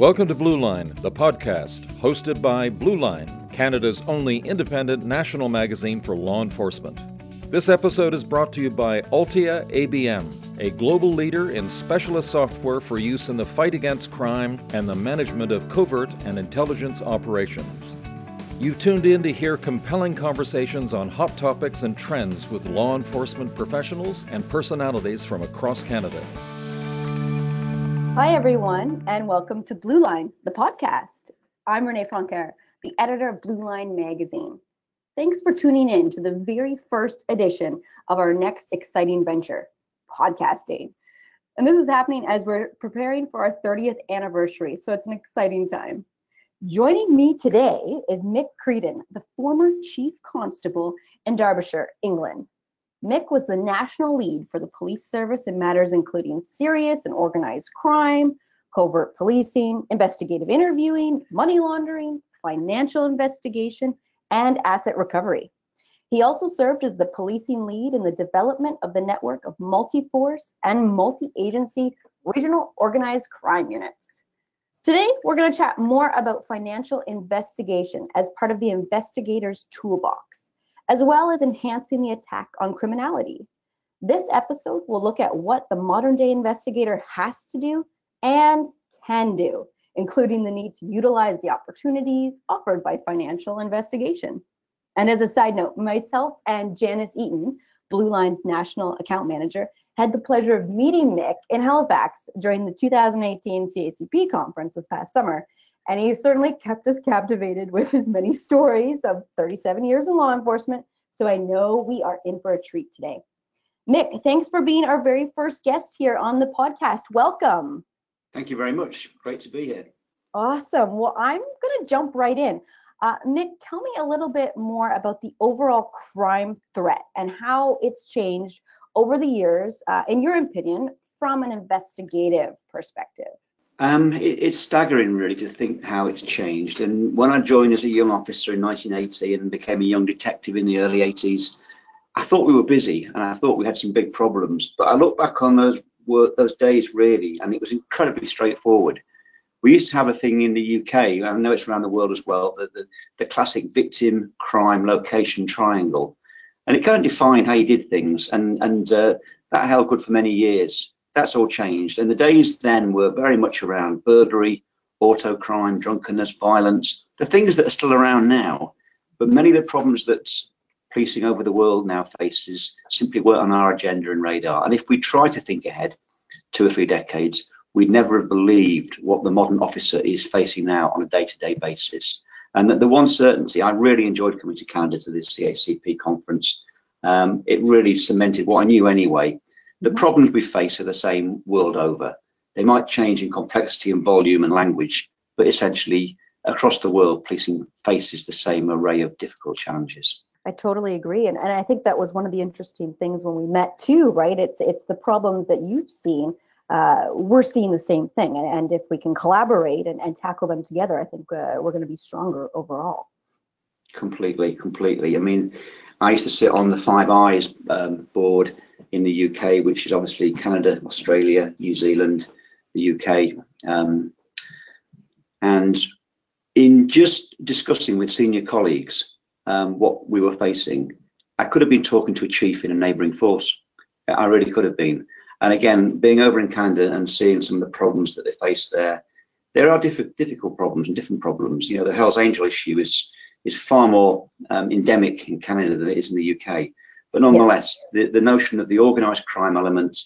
Welcome to Blue Line, the podcast hosted by Blue Line, Canada's only independent national magazine for law enforcement. This episode is brought to you by Altia ABM, a global leader in specialist software for use in the fight against crime and the management of covert and intelligence operations. You've tuned in to hear compelling conversations on hot topics and trends with law enforcement professionals and personalities from across Canada. Hi, everyone, and welcome to Blue Line, the podcast. I'm Renee Francoeur, the editor of Blue Line Magazine. Thanks for tuning in to the very first edition of our next exciting venture, podcasting. And this is happening as we're preparing for our 30th anniversary, so it's an exciting time. Joining me today is Mick Creedon, the former Chief Constable in Derbyshire, England. Mick was the national lead for the police service in matters including serious and organized crime, covert policing, investigative interviewing, money laundering, financial investigation, and asset recovery. He also served as the policing lead in the development of the network of multi force and multi agency regional organized crime units. Today, we're going to chat more about financial investigation as part of the investigator's toolbox as well as enhancing the attack on criminality. This episode will look at what the modern day investigator has to do and can do, including the need to utilize the opportunities offered by financial investigation. And as a side note, myself and Janice Eaton, Blue Line's national account manager, had the pleasure of meeting Mick in Halifax during the 2018 CACP conference this past summer and he certainly kept us captivated with his many stories of 37 years in law enforcement. So I know we are in for a treat today. Mick, thanks for being our very first guest here on the podcast. Welcome. Thank you very much. Great to be here. Awesome. Well, I'm going to jump right in. Uh, Mick, tell me a little bit more about the overall crime threat and how it's changed over the years, uh, in your opinion, from an investigative perspective. Um, it, it's staggering, really, to think how it's changed. And when I joined as a young officer in 1980 and became a young detective in the early 80s, I thought we were busy and I thought we had some big problems. But I look back on those those days really, and it was incredibly straightforward. We used to have a thing in the UK, I know it's around the world as well, the, the, the classic victim crime location triangle. And it kind of defined how you did things, and, and uh, that held good for many years that's all changed. And the days then were very much around burglary, auto crime, drunkenness, violence, the things that are still around now. But many of the problems that policing over the world now faces simply weren't on our agenda and radar. And if we try to think ahead two or three decades, we'd never have believed what the modern officer is facing now on a day-to-day basis. And the one certainty, I really enjoyed coming to Canada to this CACP conference. Um, it really cemented what I knew anyway, the problems we face are the same world over. They might change in complexity and volume and language, but essentially across the world, policing faces the same array of difficult challenges. I totally agree. And, and I think that was one of the interesting things when we met too, right? It's it's the problems that you've seen. Uh, we're seeing the same thing. And, and if we can collaborate and, and tackle them together, I think uh, we're going to be stronger overall. Completely, completely. I mean, I used to sit on the Five Eyes um, board in the UK, which is obviously Canada, Australia, New Zealand, the UK. Um, and in just discussing with senior colleagues um, what we were facing, I could have been talking to a chief in a neighbouring force. I really could have been. And again, being over in Canada and seeing some of the problems that they face there, there are diff- difficult problems and different problems. You know, the Hells Angel issue is is far more um, endemic in Canada than it is in the UK. But nonetheless, yeah. the, the notion of the organised crime element,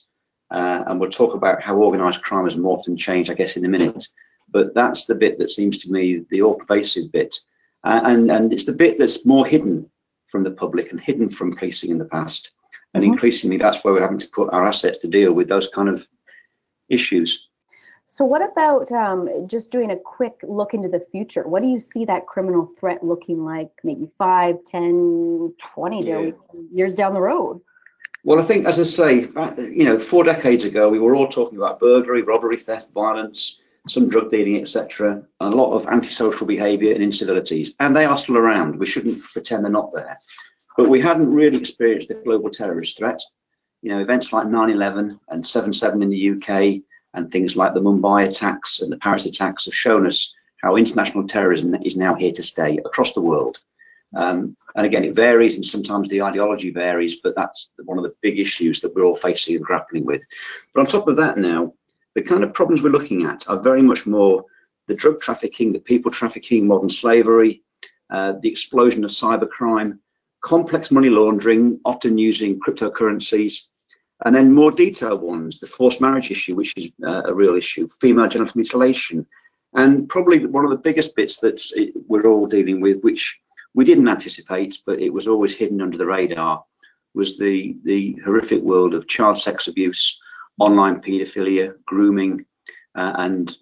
uh, and we'll talk about how organised crime has morphed and changed, I guess, in a minute. But that's the bit that seems to me the all pervasive bit. Uh, and, and it's the bit that's more hidden from the public and hidden from policing in the past. And mm-hmm. increasingly, that's where we're having to put our assets to deal with those kind of issues. So what about um, just doing a quick look into the future? What do you see that criminal threat looking like maybe 5, 10, 20 yeah. years down the road? Well, I think, as I say, you know, four decades ago, we were all talking about burglary, robbery, theft, violence, some drug dealing, etc., and a lot of antisocial behaviour and incivilities, and they are still around. We shouldn't pretend they're not there. But we hadn't really experienced the global terrorist threat. You know, events like 9/11 and 7/7 in the UK, And things like the Mumbai attacks and the Paris attacks have shown us how international terrorism is now here to stay across the world. Um, and again, it varies and sometimes the ideology varies, but that's one of the big issues that we're all facing and grappling with. But on top of that now, the kind of problems we're looking at are very much more the drug trafficking, the people trafficking, modern slavery, uh, the explosion of cybercrime, complex money laundering, often using cryptocurrencies, and then more detailed ones, the forced marriage issue, which is uh, a real issue, female genital mutilation, and probably one of the biggest bits that we're all dealing with, which we didn't anticipate, but it was always hidden under the radar, was the, the horrific world of child sex abuse, online paedophilia, grooming, uh, and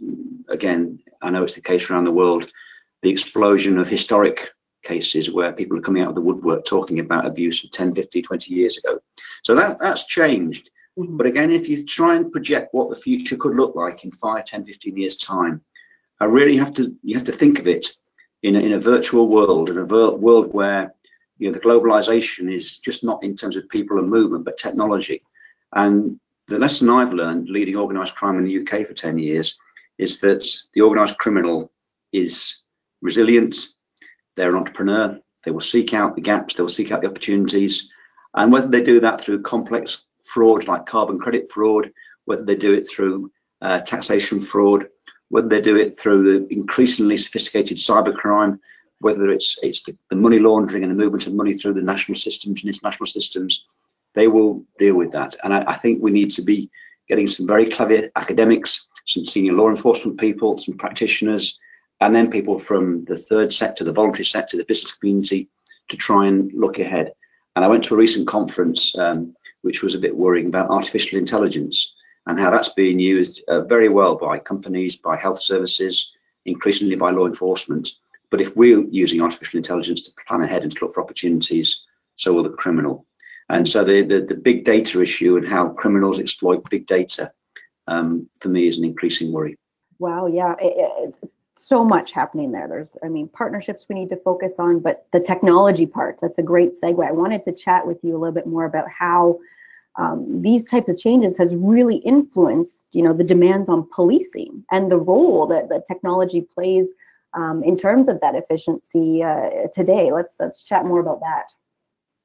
again, I know it's the case around the world, the explosion of historic cases where people are coming out of the woodwork talking about abuse of 10, 50, 20 years ago. So that, that's changed. Mm-hmm. But again, if you try and project what the future could look like in 5, 10, 15 years time, I really have to, you have to think of it in a, in a virtual world, in a ver- world where you know the globalization is just not in terms of people and movement, but technology. And the lesson I've learned leading organized crime in the UK for 10 years is that the organized criminal is resilient, they're an entrepreneur, they will seek out the gaps, they will seek out the opportunities. And whether they do that through complex fraud like carbon credit fraud, whether they do it through uh, taxation fraud, whether they do it through the increasingly sophisticated cybercrime, whether it's it's the, the, money laundering and the movement of money through the national systems and international systems, they will deal with that. And I, I think we need to be getting some very clever academics, some senior law enforcement people, some practitioners, and then people from the third sector, the voluntary sector, the business community, to try and look ahead. And I went to a recent conference, um, which was a bit worrying about artificial intelligence and how that's being used uh, very well by companies, by health services, increasingly by law enforcement. But if we're using artificial intelligence to plan ahead and to look for opportunities, so will the criminal. And so the, the, the big data issue and how criminals exploit big data um, for me is an increasing worry. Wow, yeah, it, it, so much happening there. There's, I mean, partnerships we need to focus on, but the technology part, that's a great segue. I wanted to chat with you a little bit more about how um, these types of changes has really influenced, you know, the demands on policing and the role that the technology plays um, in terms of that efficiency uh, today. Let's let's chat more about that.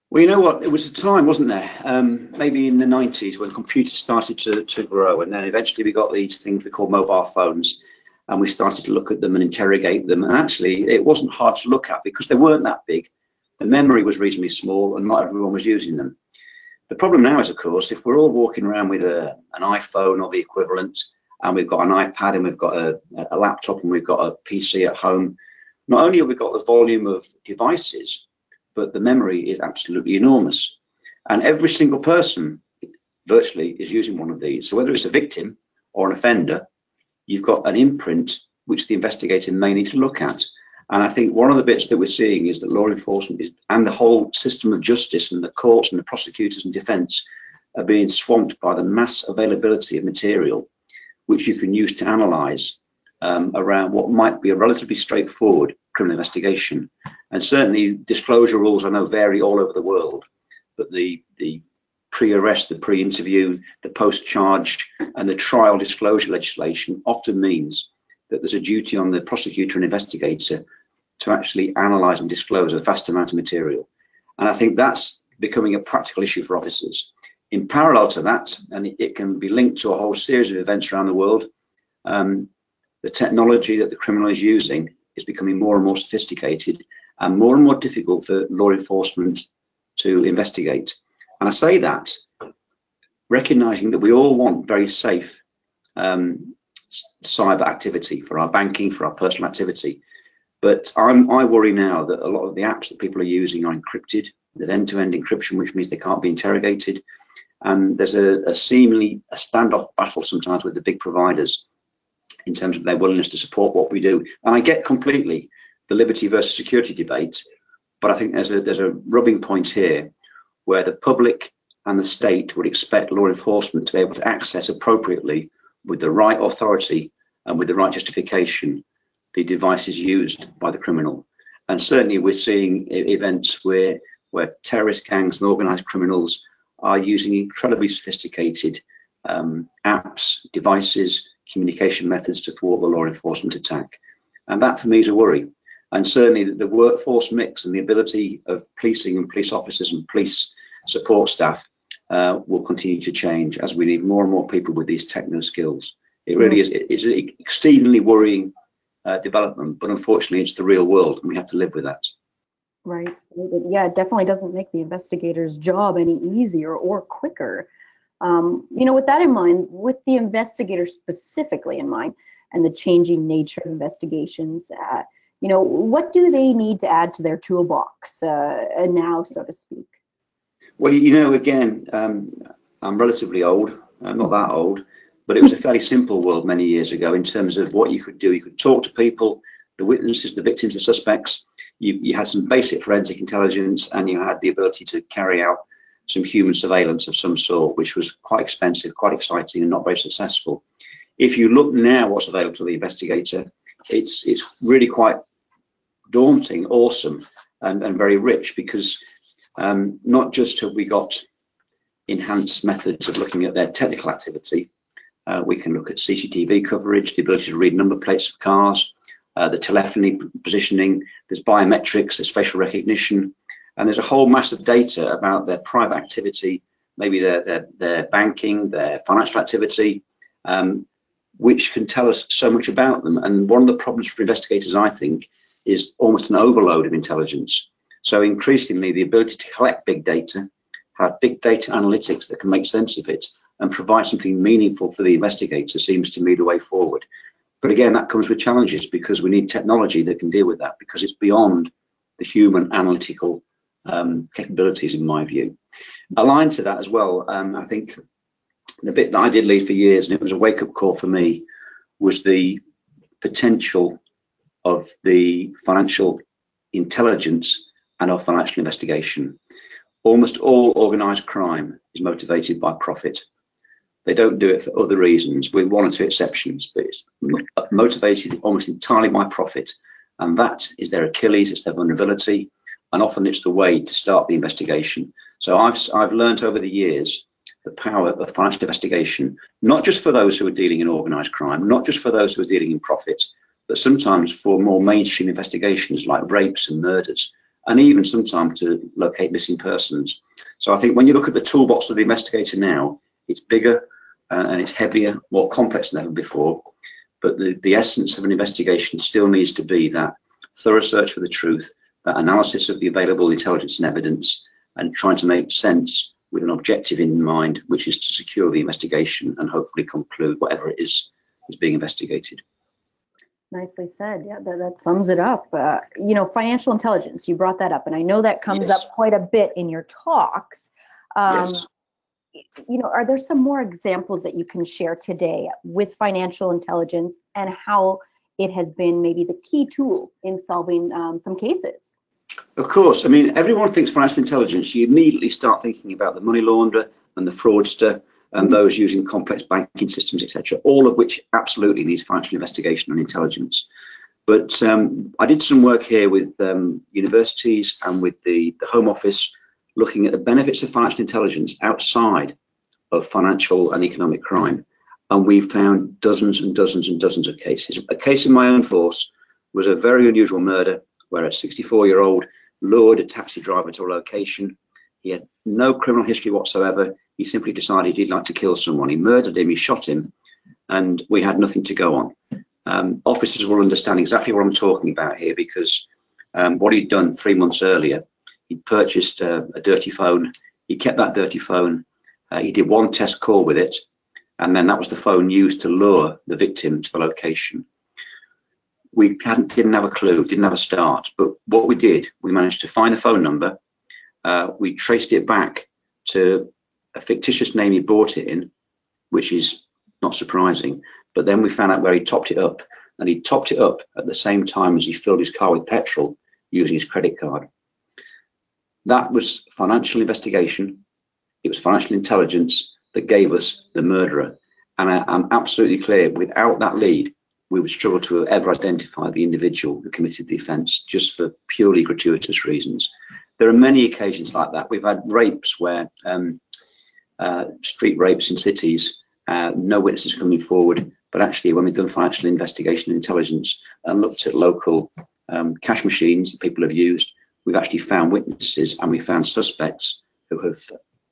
Well, you know what? It was a time, wasn't there? Um, maybe in the 90s when computers started to, to grow, and then eventually we got these things we call mobile phones, and we started to look at them and interrogate them. And actually, it wasn't hard to look at because they weren't that big. The memory was reasonably small, and not everyone was using them. The problem now is, of course, if we're all walking around with a, an iPhone or the equivalent, and we've got an iPad and we've got a, a laptop and we've got a PC at home, not only have we got the volume of devices, but the memory is absolutely enormous. And every single person virtually is using one of these. So whether it's a victim or an offender, you've got an imprint which the investigator may need to look at. And I think one of the bits that we're seeing is that law enforcement is, and the whole system of justice and the courts and the prosecutors and defence are being swamped by the mass availability of material which you can use to analyse um, around what might be a relatively straightforward criminal investigation. And certainly disclosure rules I know vary all over the world, but the, the pre-arrest, the pre-interview, the post-charge and the trial disclosure legislation often means that there's a duty on the prosecutor and investigator to actually analyze and disclose a vast amount of material. And I think that's becoming a practical issue for officers. In parallel to that, and it, it can be linked to a whole series of events around the world, um, the technology that the criminal is using is becoming more and more sophisticated and more and more difficult for law enforcement to investigate. And I say that recognizing that we all want very safe um, cyber activity for our banking, for our personal activity. But I'm, I worry now that a lot of the apps that people are using are encrypted. There's end-to-end encryption, which means they can't be interrogated. And there's a, a seemingly a standoff battle sometimes with the big providers in terms of their willingness to support what we do. And I get completely the liberty versus security debate, but I think there's a there's a rubbing point here where the public and the state would expect law enforcement to be able to access appropriately with the right authority and with the right justification the devices used by the criminal. And certainly we're seeing events where where terrorist gangs and organized criminals are using incredibly sophisticated um, apps, devices, communication methods to thwart the law enforcement attack. And that for me is a worry. And certainly the workforce mix and the ability of policing and police officers and police support staff uh, will continue to change as we need more and more people with these techno skills. It really is it's an exceedingly worrying uh, development, but unfortunately it's the real world and we have to live with that. Right. Yeah, it definitely doesn't make the investigator's job any easier or quicker. Um, you know, with that in mind, with the investigator specifically in mind, and the changing nature of investigations, uh, you know, what do they need to add to their toolbox uh, now, so to speak? Well, you know, again, um, I'm relatively old. I'm not that old, but it was a fairly simple world many years ago in terms of what you could do. You could talk to people, the witnesses, the victims, the suspects. You, you had some basic forensic intelligence, and you had the ability to carry out some human surveillance of some sort, which was quite expensive, quite exciting, and not very successful. If you look now what's available to the investigator, it's it's really quite daunting, awesome, and, and very rich because um, not just have we got enhanced methods of looking at their technical activity, uh, we can look at CCTV coverage, the ability to read number plates of cars, uh, the telephony positioning, there's biometrics, there's facial recognition, and there's a whole mass of data about their private activity, maybe their, their, their banking, their financial activity, um, which can tell us so much about them. And one of the problems for investigators, I think, is almost an overload of intelligence. So increasingly, the ability to collect big data, have big data analytics that can make sense of it, and provide something meaningful for the investigator seems to me the way forward. But again, that comes with challenges because we need technology that can deal with that because it's beyond the human analytical um, capabilities, in my view. Aligned to that as well, um, I think the bit that I did lead for years, and it was a wake up call for me, was the potential of the financial intelligence and of financial investigation. Almost all organized crime is motivated by profit. They don't do it for other reasons, with one or two exceptions, but it's motivated almost entirely by profit. And that is their Achilles, it's their vulnerability, and often it's the way to start the investigation. So I've, I've learned over the years the power of financial investigation, not just for those who are dealing in organized crime, not just for those who are dealing in profit, but sometimes for more mainstream investigations like rapes and murders, and even sometimes to locate missing persons. So I think when you look at the toolbox of the investigator now, it's bigger uh, and it's heavier, more complex than ever before. But the, the essence of an investigation still needs to be that thorough search for the truth, that analysis of the available intelligence and evidence, and trying to make sense with an objective in mind, which is to secure the investigation and hopefully conclude whatever it is is being investigated. Nicely said. Yeah, that, that sums it up. Uh, you know, financial intelligence, you brought that up, and I know that comes yes. up quite a bit in your talks. Um, yes. You know, are there some more examples that you can share today with financial intelligence and how it has been maybe the key tool in solving um, some cases? Of course. I mean, everyone thinks financial intelligence. You immediately start thinking about the money launderer and the fraudster and those using complex banking systems, etc. All of which absolutely needs financial investigation and intelligence. But um, I did some work here with um, universities and with the, the Home Office looking at the benefits of financial intelligence outside of financial and economic crime. And we found dozens and dozens and dozens of cases. A case in my own force was a very unusual murder where a 64 year old lured a taxi driver to a location. He had no criminal history whatsoever. He simply decided he'd like to kill someone. He murdered him, he shot him, and we had nothing to go on. Um, officers will understand exactly what I'm talking about here because um, what he'd done three months earlier, he'd purchased uh, a dirty phone. He kept that dirty phone. Uh, he did one test call with it, and then that was the phone used to lure the victim to the location we didn't have a clue, didn't have a start. But what we did, we managed to find the phone number. Uh, we traced it back to a fictitious name he bought it in, which is not surprising. But then we found out where he topped it up, and he topped it up at the same time as he filled his car with petrol using his credit card. That was financial investigation. It was financial intelligence that gave us the murderer. And I, I'm absolutely clear, without that lead, we would struggle to ever identify the individual who committed the offence just for purely gratuitous reasons. There are many occasions like that. We've had rapes where um, uh, street rapes in cities, uh, no witnesses coming forward. But actually, when we've done financial investigation and intelligence and looked at local um, cash machines that people have used, we've actually found witnesses and we found suspects who have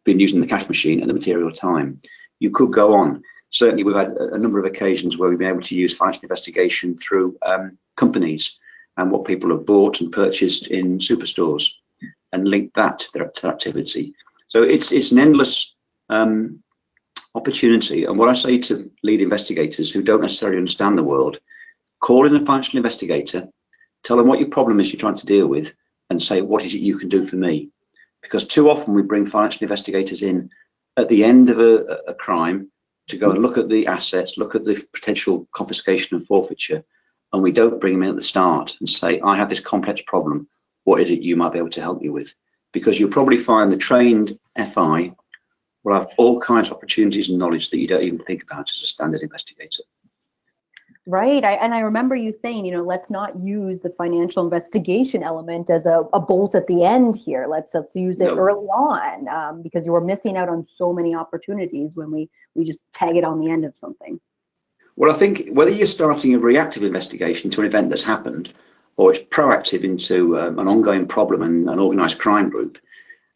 been using the cash machine at the material time. You could go on. Certainly, we've had a number of occasions where we've been able to use financial investigation through um, companies and what people have bought and purchased in superstores and link that to their, to their activity. So it's it's an endless um, opportunity. And what I say to lead investigators who don't necessarily understand the world, call in a financial investigator, tell them what your problem is you're trying to deal with, and say, what is it you can do for me? Because too often we bring financial investigators in at the end of a, a crime to go and look at the assets, look at the potential confiscation and forfeiture, and we don't bring them in at the start and say, I have this complex problem. What is it you might be able to help me with? Because you'll probably find the trained FI will have all kinds of opportunities and knowledge that you don't even think about as a standard investigator. Right. I, and I remember you saying, you know, let's not use the financial investigation element as a, a bolt at the end here. Let's let's use it no. early on um, because you were missing out on so many opportunities when we we just tag it on the end of something. Well, I think whether you're starting a reactive investigation to an event that's happened or it's proactive into um, an ongoing problem and an organised crime group,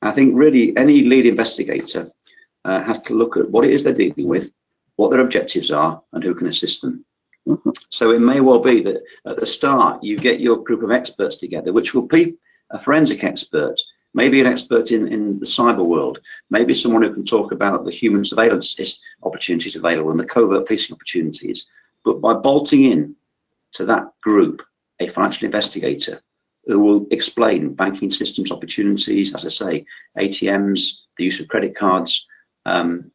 I think really any lead investigator uh, has to look at what it is they're dealing with, what their objectives are, and who can assist them. So it may well be that at the start you get your group of experts together, which will be a forensic expert, maybe an expert in, in the cyber world, maybe someone who can talk about the human surveillance opportunities available and the covert policing opportunities. But by bolting in to that group a financial investigator who will explain banking systems opportunities, as I say, ATMs, the use of credit cards, um,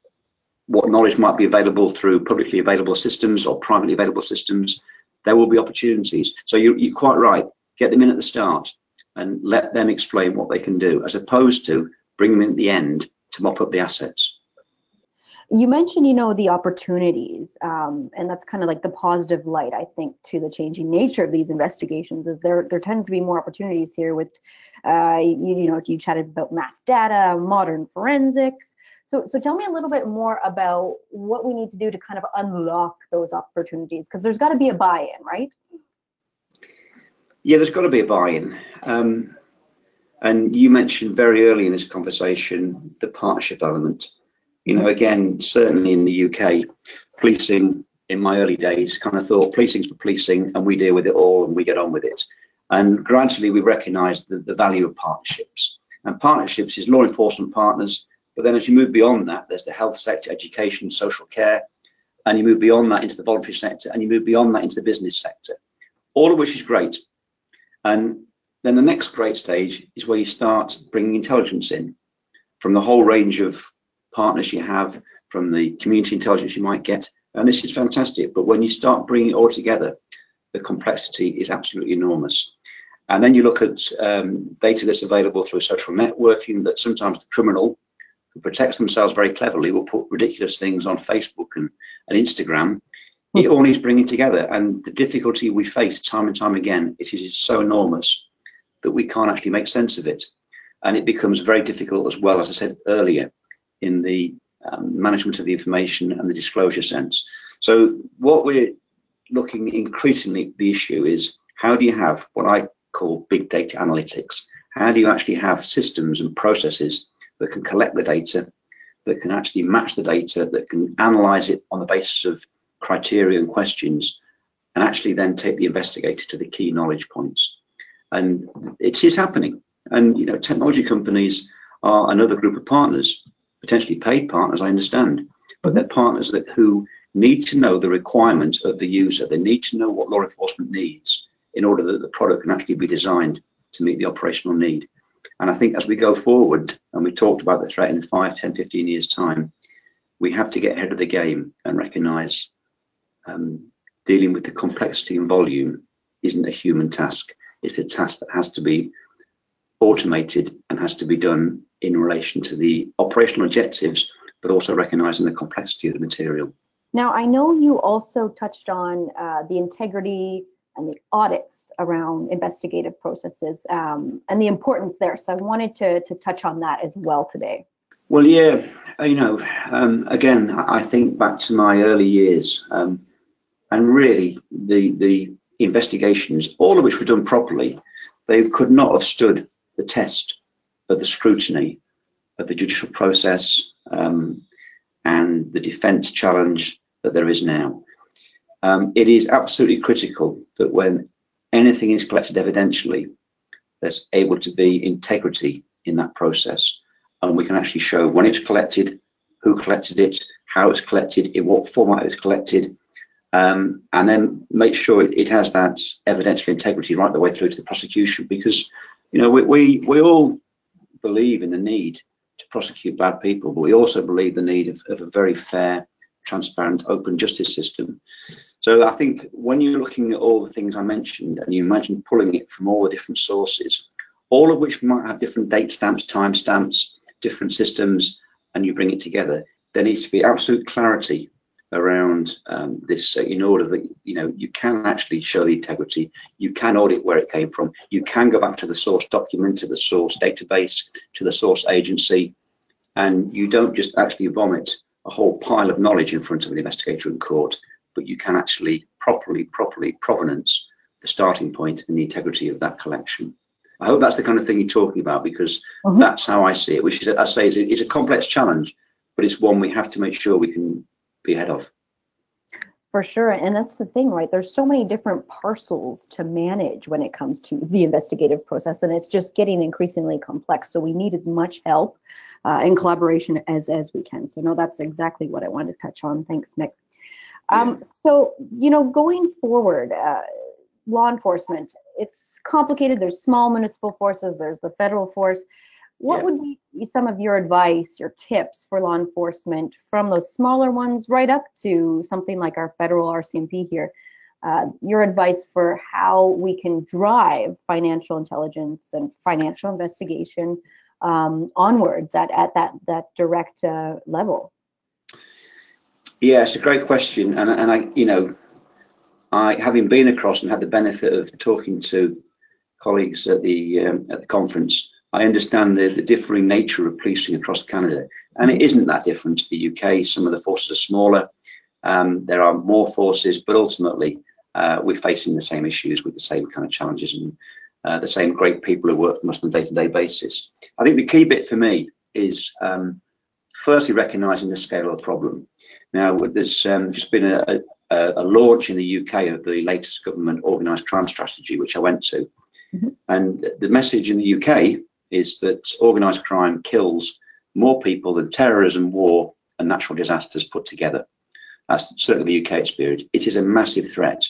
what knowledge might be available through publicly available systems or privately available systems, there will be opportunities. So you, you're quite right. Get them in at the start and let them explain what they can do, as opposed to bring them in at the end to mop up the assets. You mentioned, you know, the opportunities, um, and that's kind of like the positive light, I think, to the changing nature of these investigations. Is there there tends to be more opportunities here with, uh, you, you know, you chatted about mass data, modern forensics. So, so tell me a little bit more about what we need to do to kind of unlock those opportunities, because there's got to be a buy-in, right? Yeah, there's got to be a buy-in. Um, and you mentioned very early in this conversation the partnership element. You know, again, certainly in the UK, policing in my early days kind of thought policing's for policing and we deal with it all and we get on with it. And gradually we recognised the, the value of partnerships. And partnerships is law enforcement partners but then as you move beyond that, there's the health sector, education, social care, and you move beyond that into the voluntary sector, and you move beyond that into the business sector, all of which is great. And then the next great stage is where you start bringing intelligence in from the whole range of partners you have, from the community intelligence you might get, and this is fantastic. But when you start bringing it all together, the complexity is absolutely enormous. And then you look at um, data that's available through social networking that sometimes the criminal who protects themselves very cleverly will put ridiculous things on Facebook and, and Instagram. It all needs bringing together. And the difficulty we face time and time again, it is so enormous that we can't actually make sense of it. And it becomes very difficult as well, as I said earlier, in the um, management of the information and the disclosure sense. So what we're looking increasingly the issue is how do you have what I call big data analytics? How do you actually have systems and processes that can collect the data, that can actually match the data, that can analyze it on the basis of criteria and questions, and actually then take the investigator to the key knowledge points. And it is happening. And you know, technology companies are another group of partners, potentially paid partners, I understand, but they're partners that who need to know the requirements of the user. They need to know what law enforcement needs in order that the product can actually be designed to meet the operational need. And I think as we go forward, and we talked about the threat in 5, 10, 15 years' time, we have to get ahead of the game and recognize um, dealing with the complexity and volume isn't a human task. It's a task that has to be automated and has to be done in relation to the operational objectives, but also recognizing the complexity of the material. Now, I know you also touched on uh, the integrity and the audits around investigative processes um, and the importance there. So I wanted to, to touch on that as well today. Well, yeah, you know, um, again, I think back to my early years, um, and really the the investigations, all of which were done properly, they could not have stood the test of the scrutiny of the judicial process um, and the defence challenge that there is now. Um, it is absolutely critical that when anything is collected evidentially, there's able to be integrity in that process. And we can actually show when it's collected, who collected it, how it's collected, in what format it's collected, um, and then make sure it, it, has that evidential integrity right the way through to the prosecution. Because, you know, we, we, we all believe in the need to prosecute bad people, but we also believe the need of, of a very fair, transparent, open justice system. So I think when you're looking at all the things I mentioned and you imagine pulling it from all the different sources, all of which might have different date stamps, time stamps, different systems, and you bring it together, there needs to be absolute clarity around um, this uh, in order that you know you can actually show the integrity you can audit where it came from you can go back to the source document to the source database to the source agency and you don't just actually vomit a whole pile of knowledge in front of an investigator in court but you can actually properly properly provenance the starting point and the integrity of that collection i hope that's the kind of thing you're talking about because mm-hmm. that's how i see it which is i say it's a, it's a complex challenge but it's one we have to make sure we can be ahead of. For sure. And that's the thing, right? There's so many different parcels to manage when it comes to the investigative process, and it's just getting increasingly complex. So we need as much help uh, and collaboration as, as we can. So, no, that's exactly what I wanted to touch on. Thanks, Mick. Um, so, you know, going forward, uh, law enforcement, it's complicated. There's small municipal forces, there's the federal force. What yeah. would be some of your advice, your tips for law enforcement from those smaller ones right up to something like our federal RCMP here? Uh, your advice for how we can drive financial intelligence and financial investigation um, onwards at, at that, that direct uh, level? Yeah, it's a great question. And, and I, you know, I, having been across and had the benefit of talking to colleagues at the um, at the conference, I understand the, the differing nature of policing across Canada, and it isn't that different to the UK. Some of the forces are smaller, um, there are more forces, but ultimately uh, we're facing the same issues with the same kind of challenges and uh, the same great people who work for us on a day-to-day basis. I think the key bit for me is um, firstly recognizing the scale of the problem. Now, there's um, just been a, a, a, launch in the UK of the latest government organised crime strategy, which I went to. Mm-hmm. And the message in the UK is that organised crime kills more people than terrorism, war, and natural disasters put together. That's certainly the UK experience. It is a massive threat.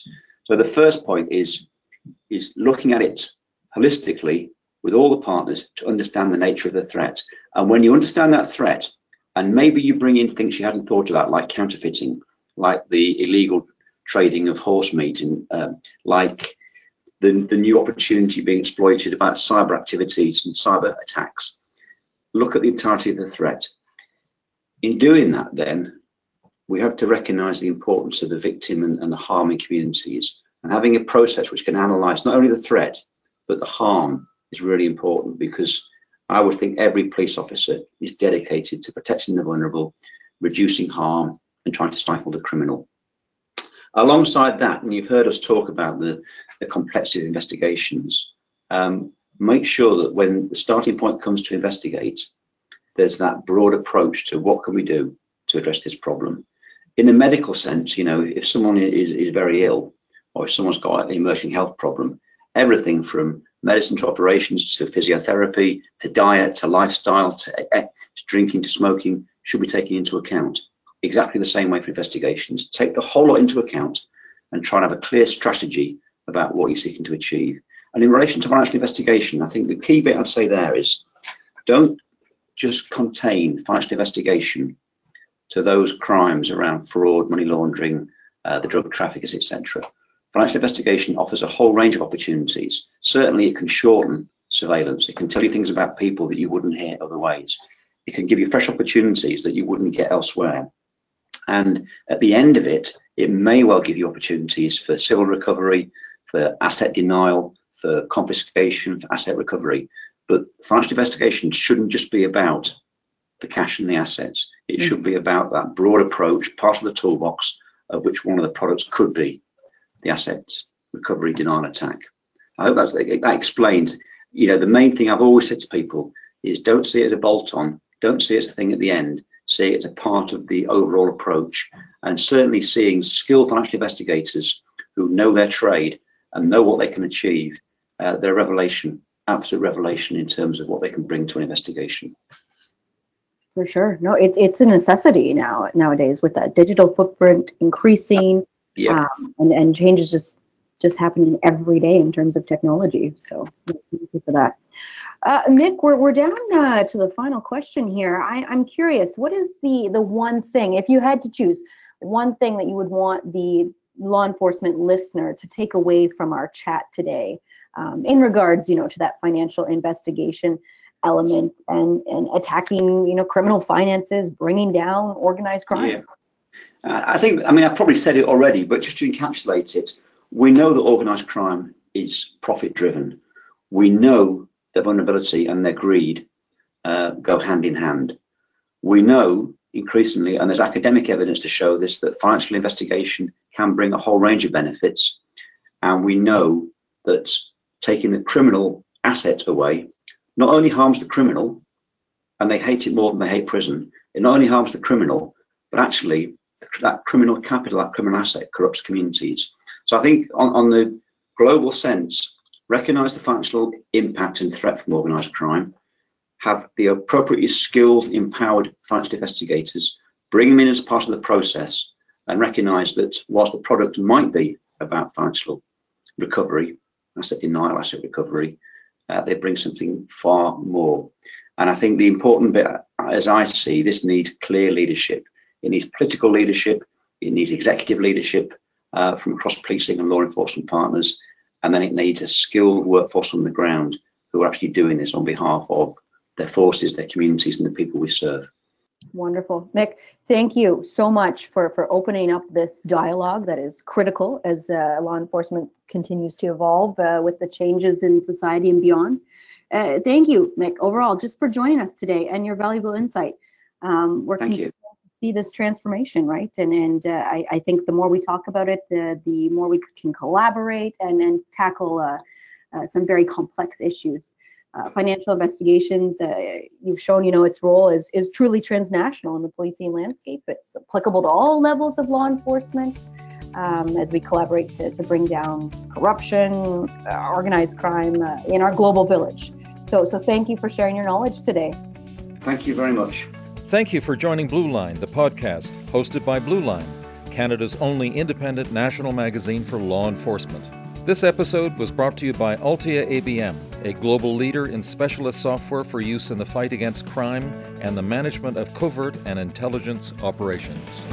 So the first point is is looking at it holistically with all the partners to understand the nature of the threat. And when you understand that threat, and maybe you bring in things you hadn't thought about, like counterfeiting, like the illegal trading of horse meat, and um, like the, the new opportunity being exploited about cyber activities and cyber attacks. Look at the entirety of the threat. In doing that, then, we have to recognize the importance of the victim and, and the harming communities. And having a process which can analyze not only the threat, but the harm is really important because I would think every police officer is dedicated to protecting the vulnerable, reducing harm, and trying to stifle the criminal. Alongside that, and you've heard us talk about the, the complexity of investigations, um, make sure that when the starting point comes to investigate, there's that broad approach to what can we do to address this problem. In a medical sense, you know, if someone is, is very ill or if someone's got an emerging health problem, everything from medicine to operations to physiotherapy to diet to lifestyle to, to drinking to smoking should be taken into account exactly the same way for investigations. Take the whole lot into account and try and have a clear strategy about what you're seeking to achieve. And in relation to financial investigation, I think the key bit I'd say there is don't just contain financial investigation to those crimes around fraud, money laundering, uh, the drug traffickers, etc. Financial investigation offers a whole range of opportunities. Certainly, it can shorten surveillance. It can tell you things about people that you wouldn't hear other ways. It can give you fresh opportunities that you wouldn't get elsewhere. And at the end of it, it may well give you opportunities for civil recovery, for asset denial, for confiscation, for asset recovery. But financial investigation shouldn't just be about the cash and the assets. It mm. should be about that broad approach, part of the toolbox of which one of the products could be the assets recovery, denial, attack. I hope that explains. You know, the main thing I've always said to people is don't see it as a bolt-on, don't see it as a thing at the end. See it as a part of the overall approach, and certainly seeing skilled financial investigators who know their trade and know what they can achieve. Uh, their revelation, absolute revelation in terms of what they can bring to an investigation. For sure, no, it's it's a necessity now nowadays with that digital footprint increasing, yeah, um, and and is just just happening every day in terms of technology. So thank you for that. Uh, Mick, we're, we're down uh, to the final question here. I, I'm curious, what is the the one thing, if you had to choose one thing that you would want the law enforcement listener to take away from our chat today um, in regards, you know, to that financial investigation element and and attacking, you know, criminal finances, bringing down organized crime? Yeah. I think, I mean, I've probably said it already, but just to encapsulate it, we know that organized crime is profit driven. We know that vulnerability and their greed uh, go hand in hand. We know increasingly, and there's academic evidence to show this, that financial investigation can bring a whole range of benefits. And we know that taking the criminal asset away not only harms the criminal, and they hate it more than they hate prison, it not only harms the criminal, but actually that criminal capital, that criminal asset corrupts communities. So I think on, on the global sense, recognize the financial impact and threat from organized crime, have the appropriately skilled, empowered financial investigators, bring them in as part of the process, and recognize that whilst the product might be about financial recovery, asset denial, asset recovery, uh, they bring something far more. And I think the important bit, as I see, this needs clear leadership. It needs political leadership. It needs executive leadership uh, from across policing and law enforcement partners. And then it needs a skilled workforce on the ground who are actually doing this on behalf of their forces, their communities, and the people we serve. Wonderful. Mick, thank you so much for, for opening up this dialogue that is critical as uh, law enforcement continues to evolve uh, with the changes in society and beyond. Uh, thank you, Mick, overall, just for joining us today and your valuable insight. Um, we're continuing to see this transformation, right? And and uh, I, I, think the more we talk about it, the, the more we can collaborate and, and tackle uh, uh, some very complex issues. Uh, financial investigations, uh, you've shown, you know, its role is, is truly transnational in the policing landscape. It's applicable to all levels of law enforcement um, as we collaborate to, to bring down corruption, uh, organized crime in our global village. So, so thank you for sharing your knowledge today. Thank you very much. Thank you for joining Blue Line, the podcast hosted by Blue Line, Canada's only independent national magazine for law enforcement. This episode was brought to you by Altia ABM, a global leader in specialist software for use in the fight against crime and the management of covert and intelligence operations.